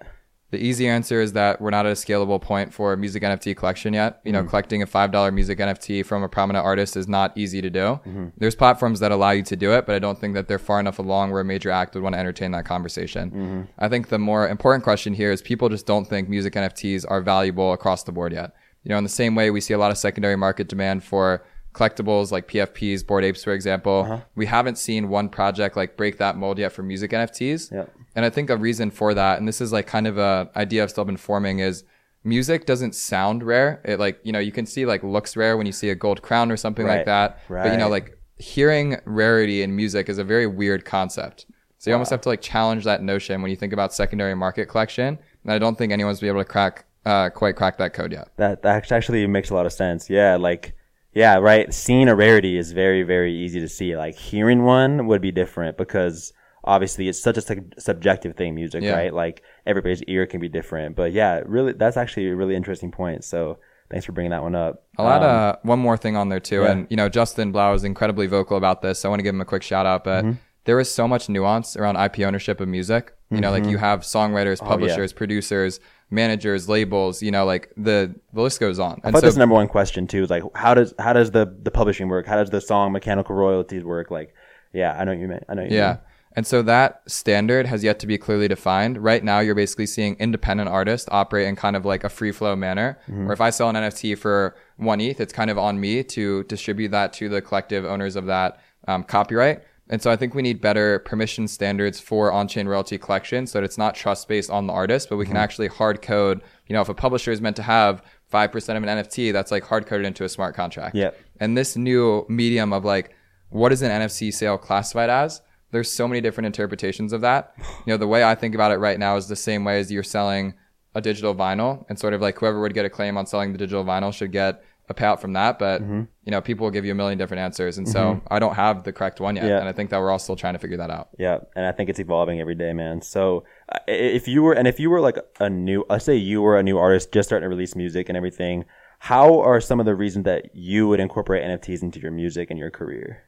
The easy answer is that we're not at a scalable point for music NFT collection yet. You know, mm. collecting a $5 music NFT from a prominent artist is not easy to do. Mm-hmm. There's platforms that allow you to do it, but I don't think that they're far enough along where a major act would want to entertain that conversation. Mm-hmm. I think the more important question here is people just don't think music NFTs are valuable across the board yet. You know, in the same way we see a lot of secondary market demand for collectibles like PFPs, Bored Apes, for example. Uh-huh. We haven't seen one project like break that mold yet for music NFTs. Yep. And I think a reason for that, and this is like kind of a idea I've still been forming, is music doesn't sound rare. It like you know you can see like looks rare when you see a gold crown or something Right. like that. Right. But you know like hearing rarity in music is a very weird concept. So you almost have to like challenge that notion when you think about secondary market collection. And I don't think anyone's been able to crack uh, quite crack that code yet. That that actually makes a lot of sense. Yeah, like yeah, right. Seeing a rarity is very very easy to see. Like hearing one would be different because obviously it's such a sub- subjective thing, music, Yeah. right? Like everybody's ear can be different. But yeah, really, that's actually a really interesting point. So thanks for bringing that one up. I'll add Um, uh, one more thing on there too. yeah. And, you know, Justin Blau is incredibly vocal about this. So I want to give him a quick shout out. But Mm-hmm. there is so much nuance around IP ownership of music. You know, like you have songwriters, Oh, yeah. publishers, producers, managers, labels, you know, like the, the list goes on. I And thought so, this number one question too is like how does how does the the publishing work? How does the song mechanical royalties work? Like, yeah, I know what you meant. I know you yeah. mean. And so that standard has yet to be clearly defined. Right now, you're basically seeing independent artists operate in kind of like a free flow manner. Mm-hmm. Where if I sell an NFT for one ETH, it's kind of on me to distribute that to the collective owners of that um, copyright. And so I think we need better permission standards for on-chain royalty collection so that it's not trust based on the artist, but we can Mm-hmm. actually hard code, you know, if a publisher is meant to have 5% of an NFT, that's like hard coded into a smart contract. Yep. And this new medium of like, what is an NFT sale classified as? There's so many different interpretations of that. You know, the way I think about it right now is the same way as you're selling a digital vinyl and sort of like whoever would get a claim on selling the digital vinyl should get a payout from that. But, Mm-hmm. you know, people will give you a million different answers. And so I don't have the correct one yet. Yeah. And I think that we're all still trying to figure that out. Yeah, and I think it's evolving every day, man. So if you were, and if you were like a new, let's say you were a new artist just starting to release music and everything, how are some of the reasons that you would incorporate NFTs into your music and your career?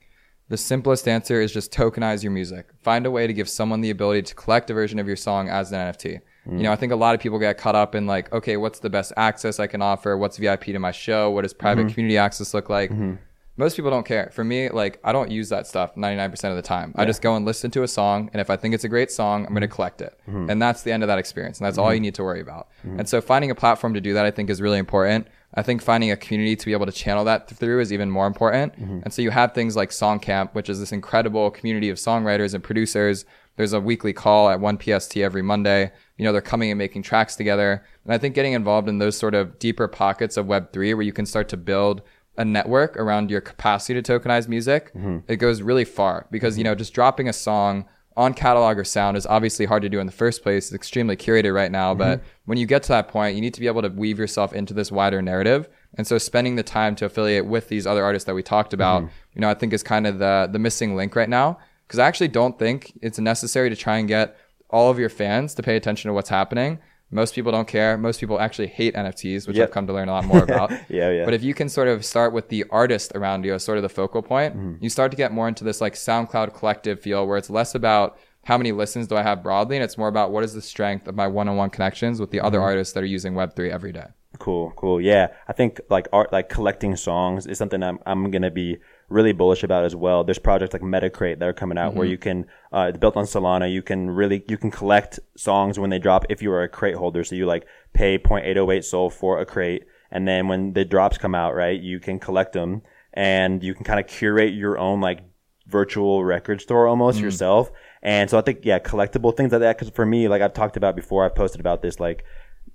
The simplest answer is just tokenize your music. Find a way to give someone the ability to collect a version of your song as an NFT. You mm. know, I think a lot of people get caught up in like, okay, what's the best access I can offer? What's VIP to my show? What does private mm-hmm. community access look like? Mm-hmm. Most people don't care. For me, like, I don't use that stuff 99% of the time. I just go and listen to a song. And if I think it's a great song, I'm going to mm-hmm. collect it. Mm-hmm. And that's the end of that experience. And that's all mm-hmm. you need to worry about. And so finding a platform to do that, I think is really important. I think finding a community to be able to channel that through is even more important. And so you have things like Songcamp, which is this incredible community of songwriters and producers. There's a weekly call at 1 PST every Monday. You know, they're coming and making tracks together. And I think getting involved in those sort of deeper pockets of Web3 where you can start to build a network around your capacity to tokenize music, mm-hmm. it goes really far because, you know, just dropping a song on catalog or sound is obviously hard to do in the first place. It's extremely curated right now. But mm-hmm. when you get to that point, you need to be able to weave yourself into this wider narrative. And so spending the time to affiliate with these other artists that we talked about, mm-hmm. you know, I think is kind of the, the missing link right now. Cause I actually don't think it's necessary to try and get all of your fans to pay attention to what's happening. Most people don't care. Most people actually hate NFTs, which Yep. I've come to learn a lot more about. Yeah, yeah. But if you can sort of start with the artist around you as sort of the focal point, Mm-hmm. you start to get more into this like SoundCloud collective feel where it's less about how many listens do I have broadly, and it's more about what is the strength of my one-on-one connections with the other Mm-hmm. artists that are using Web3 every day. Cool, cool. Yeah, I think like art, like collecting songs is something I'm I'm gonna be really bullish about as well. There's projects like Metacrate that are coming out where you can, uh, it's built on Solana. You can really you can collect songs when they drop if you are a crate holder. So you like pay 0.808 Sol for a crate, and then when the drops come out, right, you can collect them and you can kind of curate your own like virtual record store almost Mm. yourself. And so I think yeah, collectible things like that. Because for me, like I've talked about before, I've posted about this. Like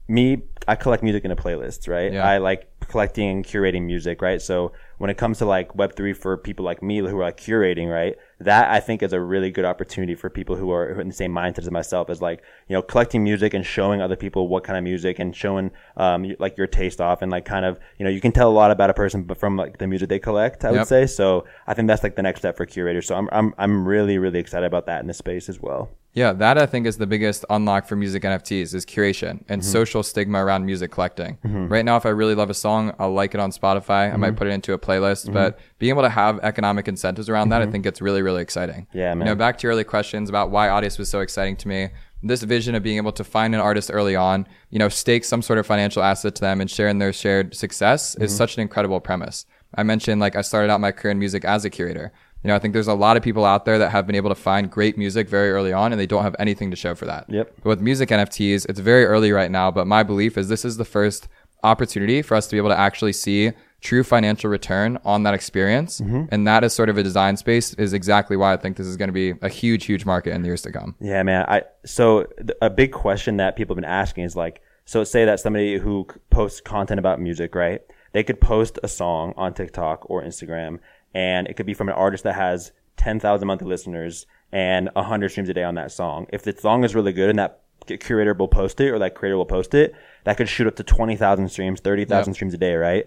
me, I collect music in a playlist, right? Yeah. I like collecting and curating music, right? So when it comes to like Web3 for people like me who are like curating, right? That I think is a really good opportunity for people who are, who are in the same mindset as myself as like, you know, collecting music and showing other people what kind of music and showing, um, like your taste off and like kind of, you know, you can tell a lot about a person but from like the music they collect, I would say. So I think that's like the next step for curators. So I'm, I'm, I'm really, really excited about that in this space as well. Yeah, that I think is the biggest unlock for music NFTs is curation and mm-hmm. social stigma around music collecting. Mm-hmm. Right now, if I really love a song, I'll like it on Spotify. I might mm-hmm. put it into a playlist, but being able to have economic incentives around that, I think it's really, really exciting. Yeah, You man. know, back to your early questions about why Audius was so exciting to me. This vision of being able to find an artist early on, you know, stake some sort of financial asset to them and share in their shared success is such an incredible premise. I mentioned like I started out my career in music as a curator. You know, I think there's a lot of people out there that have been able to find great music very early on and they don't have anything to show for that. Yep. But with music NFTs, it's very early right now, but my belief is this is the first opportunity for us to be able to actually see true financial return on that experience. Mm-hmm. And that is sort of a design space is exactly why I think this is going to be a huge, huge market in the years to come. Yeah, man. I so th- a big question that people have been asking is like, so say that somebody who posts content about music, right? They could post a song on TikTok or Instagram, and it could be from an artist that has ten thousand monthly listeners and hundred streams a day on that song. If the song is really good and that curator will post it or that creator will post it, that could shoot up to twenty thousand streams, thirty thousand Yep. streams a day, right?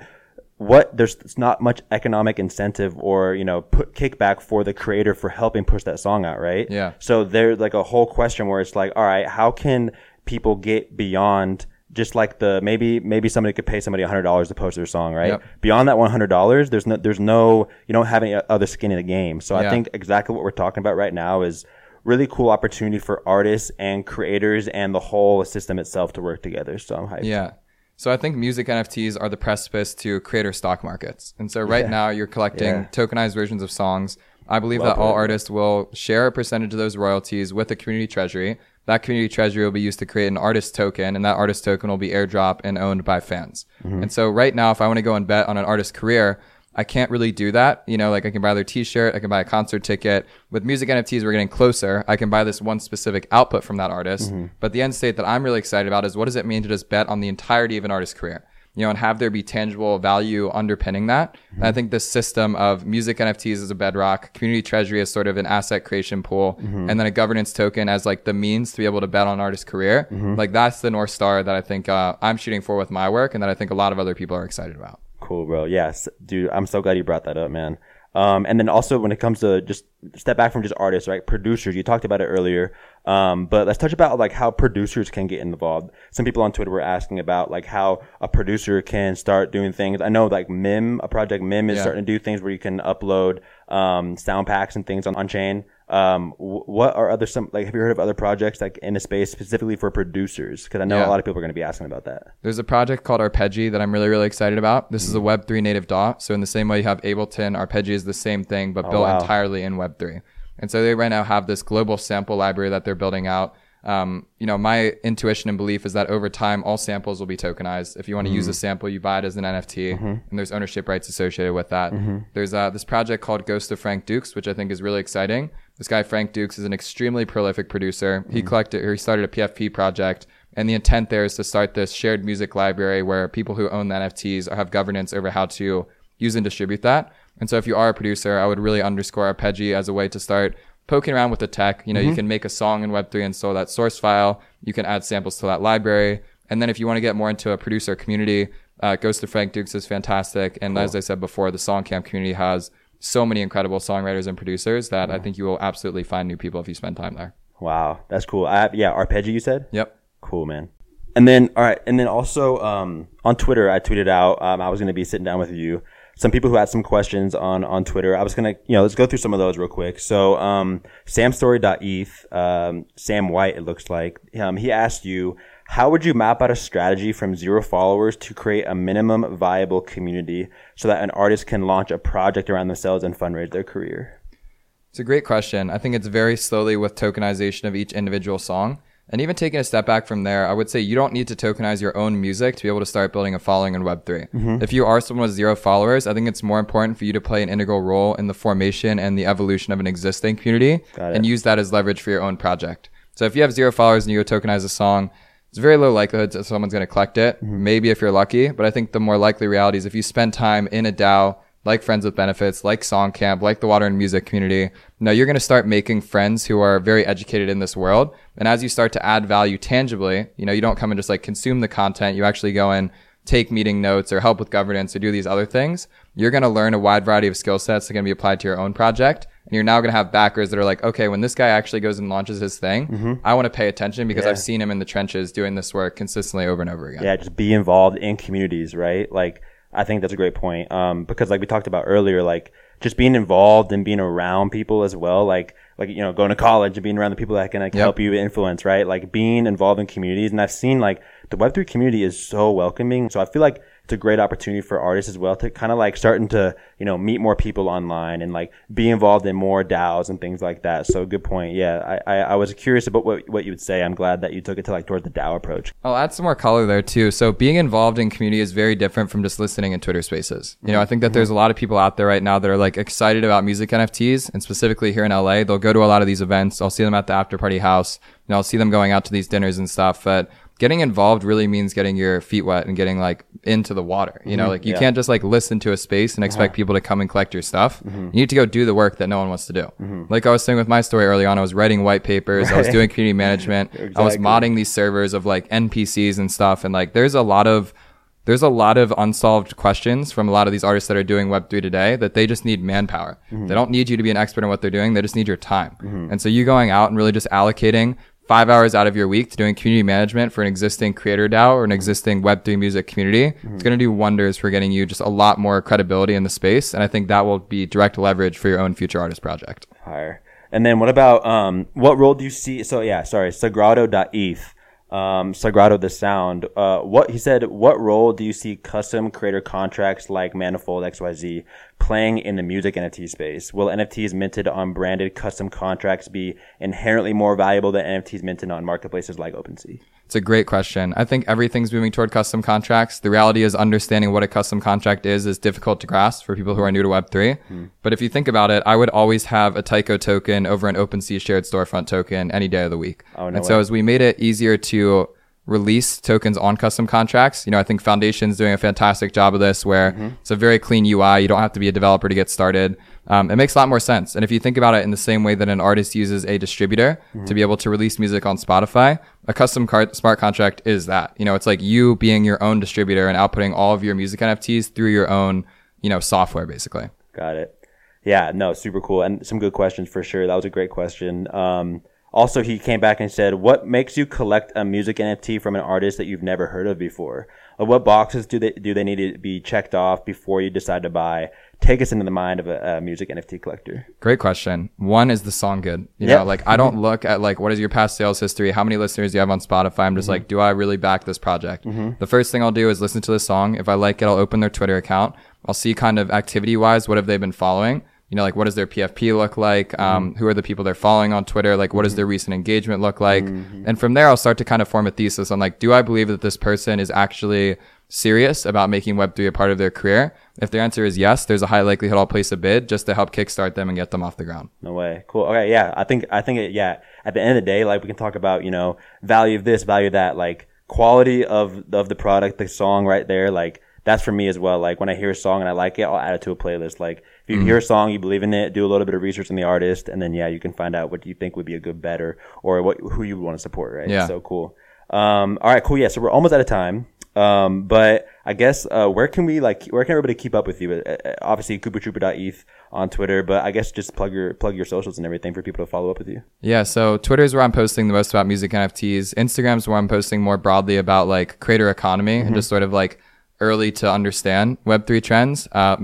what there's it's not much economic incentive or you know put kickback for the creator for helping push that song out right Yeah. so there's like a whole question where it's like all right how can people get beyond just like the maybe maybe somebody could pay somebody $100 to post their song right Yep. beyond that $100 there's no there's no you don't have any other skin in the game so i think exactly what we're talking about right now is really cool opportunity for artists and creators and the whole system itself to work together so i'm hyped Yeah. So I think music NFTs are the precipice to creator stock markets. And so right now you're collecting Yeah. tokenized versions of songs. I believe Well that all artists will share a percentage of those royalties with the community treasury. That community treasury will be used to create an artist token, and that artist token will be airdrop and owned by fans. Mm-hmm. And so right now, if I want to go and bet on an artist's career, I can't really do that. You know, like I can buy their t-shirt, I can buy a concert ticket. With music NFTs, we're getting closer. I can buy this one specific output from that artist. But the end state that I'm really excited about is what does it mean to just bet on the entirety of an artist's career? You know, and have there be tangible value underpinning that. And I mm-hmm. think this system of music NFTs as a bedrock, community treasury as sort of an asset creation pool, mm-hmm. and then a governance token as like the means to be able to bet on an artist's career. Mm-hmm. Like that's the North Star that I think uh, I'm shooting for with my work and that I think a lot of other people are excited about. Cool, bro. Yes, dude. I'm so glad you brought that up, man. Um, and then also when it comes to just step back from just artists, right? Producers. You talked about it earlier. Um, but let's touch about like how producers can get involved. Some people on Twitter were asking about like how a producer can start doing things. I know like Mim, a project Mim is Yeah. starting to do things where you can upload um, sound packs and things on, on chain. Um, what are other some like have you heard of other projects like in the space specifically for producers? Because I know Yeah. a lot of people are going to be asking about that. There's a project called Arpeggi that I'm really, really excited about. This is a Web3 native DAW. So in the same way you have Ableton, Arpeggi is the same thing, but built wow. entirely in Web3. And so they right now have this global sample library that they're building out. Um, you know, my intuition and belief is that over time, all samples will be tokenized. If you want to use a sample, you buy it as an NFT, and there's ownership rights associated with that. There's uh, this project called Ghost of Frank Dukes, which I think is really exciting. This guy Frank Dukes is an extremely prolific producer. He collected, or he started a PFP project, and the intent there is to start this shared music library where people who own the NFTs have governance over how to use and distribute that. And so if you are a producer, I would really underscore Arpeggi as a way to start poking around with the tech. You know, you can make a song in Web3 and store that source file. You can add samples to that library. And then if you want to get more into a producer community, uh, Ghost of Frank Dukes is fantastic. And as I said before, the Songcamp community has so many incredible songwriters and producers that I think you will absolutely find new people if you spend time there. Wow, that's cool. I, yeah, Arpeggio, you said. Yep. Cool, man. And then, all right, and then also um, on Twitter, I tweeted out um, I was going to be sitting down with you. Some people who had some questions on on Twitter. I was gonna, you know, let's go through some of those real quick. So, um, samstory.eth, um, Sam White, it looks like, um, he asked you, how would you map out a strategy from zero followers to create a minimum viable community so that an artist can launch a project around themselves and fundraise their career? It's a great question. I think it's very slowly with tokenization of each individual song. And even taking a step back from there, I would say you don't need to tokenize your own music to be able to start building a following in Web3. Mm-hmm. If you are someone with zero followers, I think it's more important for you to play an integral role in the formation and the evolution of an existing community and use that as leverage for your own project. So if you have zero followers and you go tokenize a song, it's very low likelihood that someone's going to collect it. Mm-hmm. Maybe if you're lucky, but I think the more likely reality is if you spend time in a DAO, like Friends with Benefits, like Songcamp, like the Water and Music community, now you're going to start making friends who are very educated in this world. And as you start to add value tangibly, you know, you don't come and just like consume the content. You actually go and take meeting notes or help with governance or do these other things. You're going to learn a wide variety of skill sets that are going to be applied to your own project. And you're now going to have backers that are like, okay, when this guy actually goes and launches his thing, I want to pay attention because Yeah. I've seen him in the trenches doing this work consistently over and over again. yeah, just be involved in communities, right? Like, I think that's a great point. Um, because like we talked about earlier, like just being involved and being around people as well, like, like, you know, going to college and being around the people that can like Yep. help you influence, right? Like being involved in communities. And I've seen like the Web3 community is so welcoming. So I feel like it's a great opportunity for artists as well to kind of like starting to you know meet more people online and like be involved in more DAOs and things like that. So good point. Yeah, I, I, I was curious about what what you would say. I'm glad that you took it to like towards the DAO approach. I'll add some more color there too. So being involved in community is very different from just listening in Twitter Spaces. You know, I think that there's a lot of people out there right now that are like excited about music NFTs, and specifically here in LA, they'll go to a lot of these events. I'll see them at the after party house. Know, I'll see them going out to these dinners and stuff. But getting involved really means getting your feet wet and getting like into the water. You know, mm-hmm. like you Yeah. can't just like listen to a space and expect uh-huh. people to come and collect your stuff. Mm-hmm. You need to go do the work that no one wants to do. Mm-hmm. Like I was saying with my story early on, I was writing white papers, I was doing community management, I was modding these servers of like NPCs and stuff. And like there's a lot of there's a lot of unsolved questions from a lot of these artists that are doing Web3 today that they just need manpower. They don't need you to be an expert in what they're doing. They just need your time. And so you going out and really just allocating five hours out of your week to doing community management for an existing creator DAO or an existing Web3 music community, it's going to do wonders for getting you just a lot more credibility in the space. And I think that will be direct leverage for your own future artist project. Higher. And then what about um what role do you see? So yeah, sorry, Sagrado.eth. Um, Sagrado the sound. Uh, what he said. What role do you see custom creator contracts like Manifold XYZ playing in the music NFT space? Will NFTs minted on branded custom contracts be inherently more valuable than NFTs minted on marketplaces like OpenSea? It's a great question. I think everything's moving toward custom contracts. The reality is understanding what a custom contract is is difficult to grasp for people who are new to Web3. Hmm. But if you think about it, I would always have a Tyco token over an OpenSea shared storefront token any day of the week. Oh, no and so as we made it easier to release tokens on custom contracts, you know, I think Foundation's doing a fantastic job of this where mm-hmm. it's a very clean UI. You don't have to be a developer to get started. Um, it makes a lot more sense. And if you think about it in the same way that an artist uses a distributor to be able to release music on Spotify, a custom card, smart contract is that. You know, it's like you being your own distributor and outputting all of your music NFTs through your own, you know, software basically. Got it. Yeah, no, super cool. And some good questions for sure. That was a great question. Um, also, he came back and said, What makes you collect a music NFT from an artist that you've never heard of before? Uh, what boxes do they, do they need to be checked off before you decide to buy? Take us into the mind of a, a music NFT collector. Great question. One is the song good? You Yep. know, like I don't look at like what is your past sales history, how many listeners do you have on Spotify. I'm just Mm-hmm. like, do I really back this project? The first thing I'll do is listen to the song. If I like it, I'll open their Twitter account. I'll see kind of activity wise what have they been following. You know, like what does their PFP look like? Mm-hmm. Um, who are the people they're following on Twitter? Like what does their recent engagement look like? And from there, I'll start to kind of form a thesis on like, do I believe that this person is actually serious about making Web3 a part of their career? If their answer is yes, there's a high likelihood I'll place a bid just to help kickstart them and get them off the ground. No way. Cool. Okay. Yeah. I think, I think it, yeah. At the end of the day, like we can talk about, you know, value of this, value of that, like quality of, of the product, the song right there. Like that's for me as well. Like when I hear a song and I like it, I'll add it to a playlist. Like if you hear a song, you believe in it, do a little bit of research on the artist and then yeah, you can find out what you think would be a good better or, what, who you would want to support. Right. Yeah. So cool. Um, all right, cool. Yeah. So we're almost out of time. Um, but I guess, uh, where can we like, where can everybody keep up with you? Uh, uh, obviously coopahtroopa.eth on Twitter, but I guess just plug your, plug your socials and everything for people to follow up with you. Yeah, so Twitter is where I'm posting the most about music NFTs. Instagram's where I'm posting more broadly about like creator economy and just sort of like early to understand Web3 trends. Uh,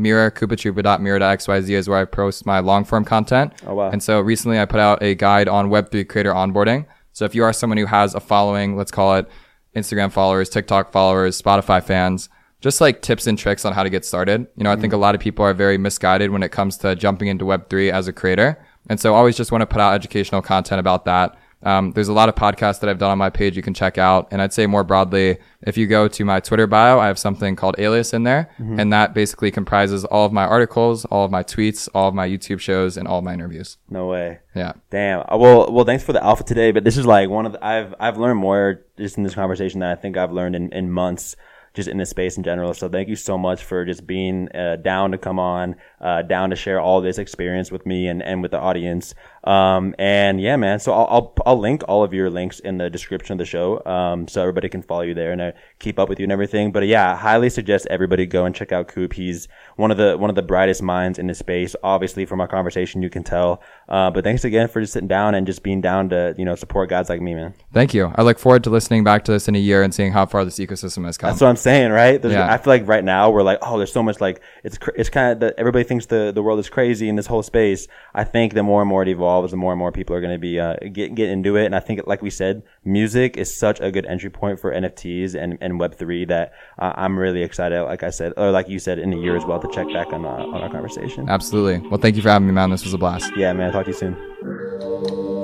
is where I post my long form content. Oh, wow. And so recently I put out a guide on Web3 creator onboarding. So if you are someone who has a following, let's call it Instagram followers, TikTok followers, Spotify fans, just like tips and tricks on how to get started. You know, I think a lot of people are very misguided when it comes to jumping into Web3 as a creator. And so I always just want to put out educational content about that. Um, there's a lot of podcasts that I've done on my page you can check out. And I'd say more broadly, if you go to my Twitter bio, I have something called Alias in there. And that basically comprises all of my articles, all of my tweets, all of my YouTube shows, and all of my interviews. No way. Yeah. Damn. Uh, Well, well, thanks for the alpha today, but this is like one of the, I've, I've learned more just in this conversation than I think I've learned in, in months just in this space in general. So thank you so much for just being uh, down to come on, uh, down to share all this experience with me and, and with the audience. Um, and yeah, man. So I'll, I'll, I'll link all of your links in the description of the show. Um, so everybody can follow you there and uh, keep up with you and everything. But yeah, I highly suggest everybody go and check out Coop. He's one of the, one of the brightest minds in this space. Obviously from our conversation, you can tell. Uh, but thanks again for just sitting down and just being down to, you know, support guys like me, man. Thank you. I look forward to listening back to this in a year and seeing how far this ecosystem has come. That's what I'm saying, right? There's, Yeah. I feel like right now we're like, oh, there's so much like it's it's kind of that everybody thinks the the world is crazy in this whole space. I think the more and more it evolves, the more and more people are going to be uh, get get into it. And I think, like we said, music is such a good entry point for NFTs and and Web three that uh, I'm really excited. Like I said, or like you said, in a year as well to check back on uh, on our conversation. Absolutely. Well, thank you for having me, man. This was a blast. Yeah, man. Talk to you soon.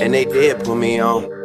And they did put me on.